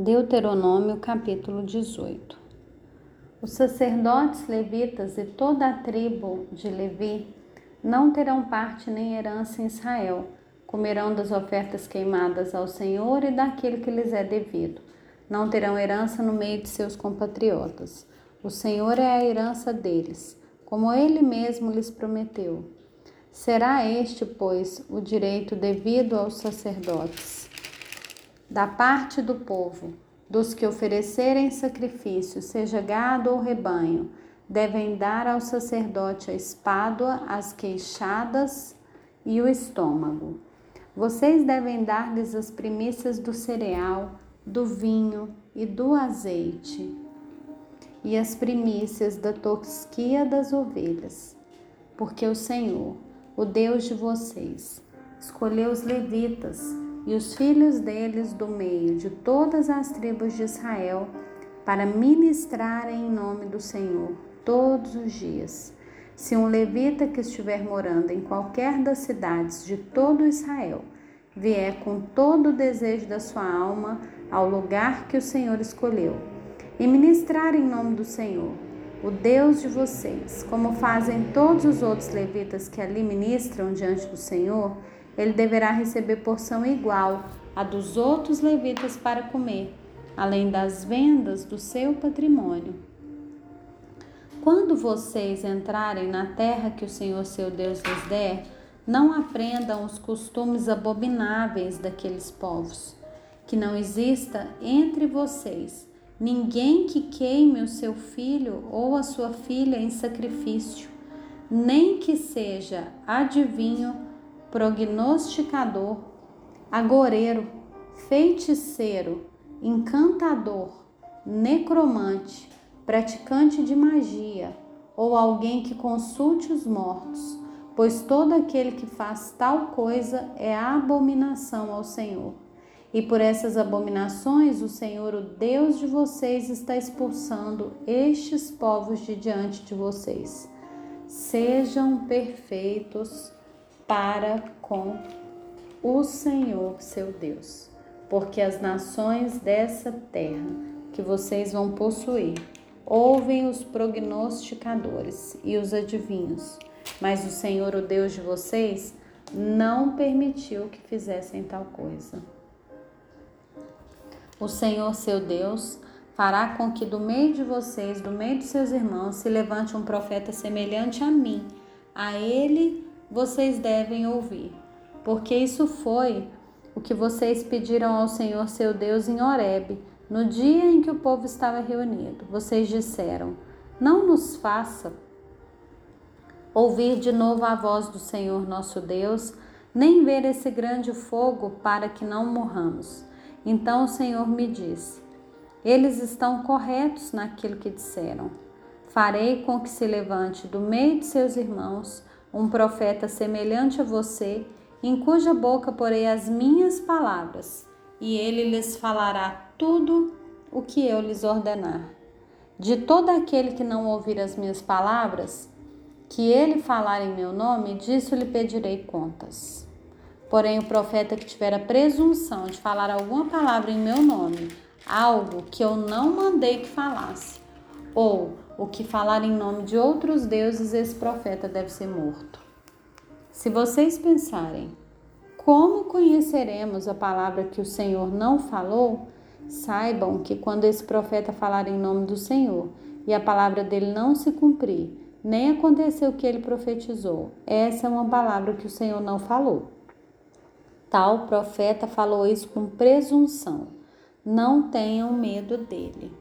Deuteronômio capítulo 18 Os sacerdotes levitas e toda a tribo de Levi não terão parte nem herança em Israel, comerão das ofertas queimadas ao Senhor e daquilo que lhes é devido. Não terão herança no meio de seus compatriotas. O Senhor é a herança deles, como ele mesmo lhes prometeu. Será este, pois, o direito devido aos sacerdotes da parte do povo, dos que oferecerem sacrifício, seja gado ou rebanho, devem dar ao sacerdote a espádua, as queixadas e o estômago. Vocês devem dar-lhes as primícias do cereal, do vinho e do azeite, e as primícias da tosquia das ovelhas, porque o Senhor, o Deus de vocês, escolheu os levitas e os filhos deles do meio de todas as tribos de Israel para ministrarem em nome do Senhor todos os dias. Se um levita que estiver morando em qualquer das cidades de todo Israel vier com todo o desejo da sua alma ao lugar que o Senhor escolheu e ministrar em nome do Senhor, o Deus de vocês, como fazem todos os outros levitas que ali ministram diante do Senhor, ele deverá receber porção igual à dos outros levitas para comer, além das vendas do seu patrimônio. Quando vocês entrarem na terra que o Senhor seu Deus lhes der, não aprendam os costumes abomináveis daqueles povos. Que não exista entre vocês ninguém que queime o seu filho ou a sua filha em sacrifício, nem que seja adivinho prognosticador, agoreiro, feiticeiro, encantador, necromante, praticante de magia ou alguém que consulte os mortos, pois todo aquele que faz tal coisa é abominação ao Senhor. E por essas abominações o Senhor, o Deus de vocês, está expulsando estes povos de diante de vocês. Sejam perfeitos para com o Senhor seu Deus, porque as nações dessa terra que vocês vão possuir ouvem os prognosticadores e os adivinhos, mas o Senhor, o Deus de vocês, não permitiu que fizessem tal coisa. O Senhor, seu Deus, fará com que do meio de vocês, do meio de seus irmãos, se levante um profeta semelhante a mim. A ele vocês devem ouvir, porque isso foi o que vocês pediram ao Senhor seu Deus em Horebe, no dia em que o povo estava reunido. Vocês disseram: Não nos faça ouvir de novo a voz do Senhor nosso Deus, nem ver esse grande fogo para que não morramos. Então o Senhor me disse: Eles estão corretos naquilo que disseram. Farei com que se levante do meio de seus irmãos um profeta semelhante a você, em cuja boca porei as minhas palavras, e ele lhes falará tudo o que eu lhes ordenar. De todo aquele que não ouvir as minhas palavras, que ele falar em meu nome, disso lhe pedirei contas. Porém, o profeta que tiver a presunção de falar alguma palavra em meu nome, algo que eu não mandei que falasse, ou o que falar em nome de outros deuses, esse profeta deve ser morto. Se vocês pensarem, como conheceremos a palavra que o Senhor não falou? Saibam que quando esse profeta falar em nome do Senhor e a palavra dele não se cumprir, nem acontecer o que ele profetizou, essa é uma palavra que o Senhor não falou. Tal profeta falou isso com presunção. Não tenham medo dele.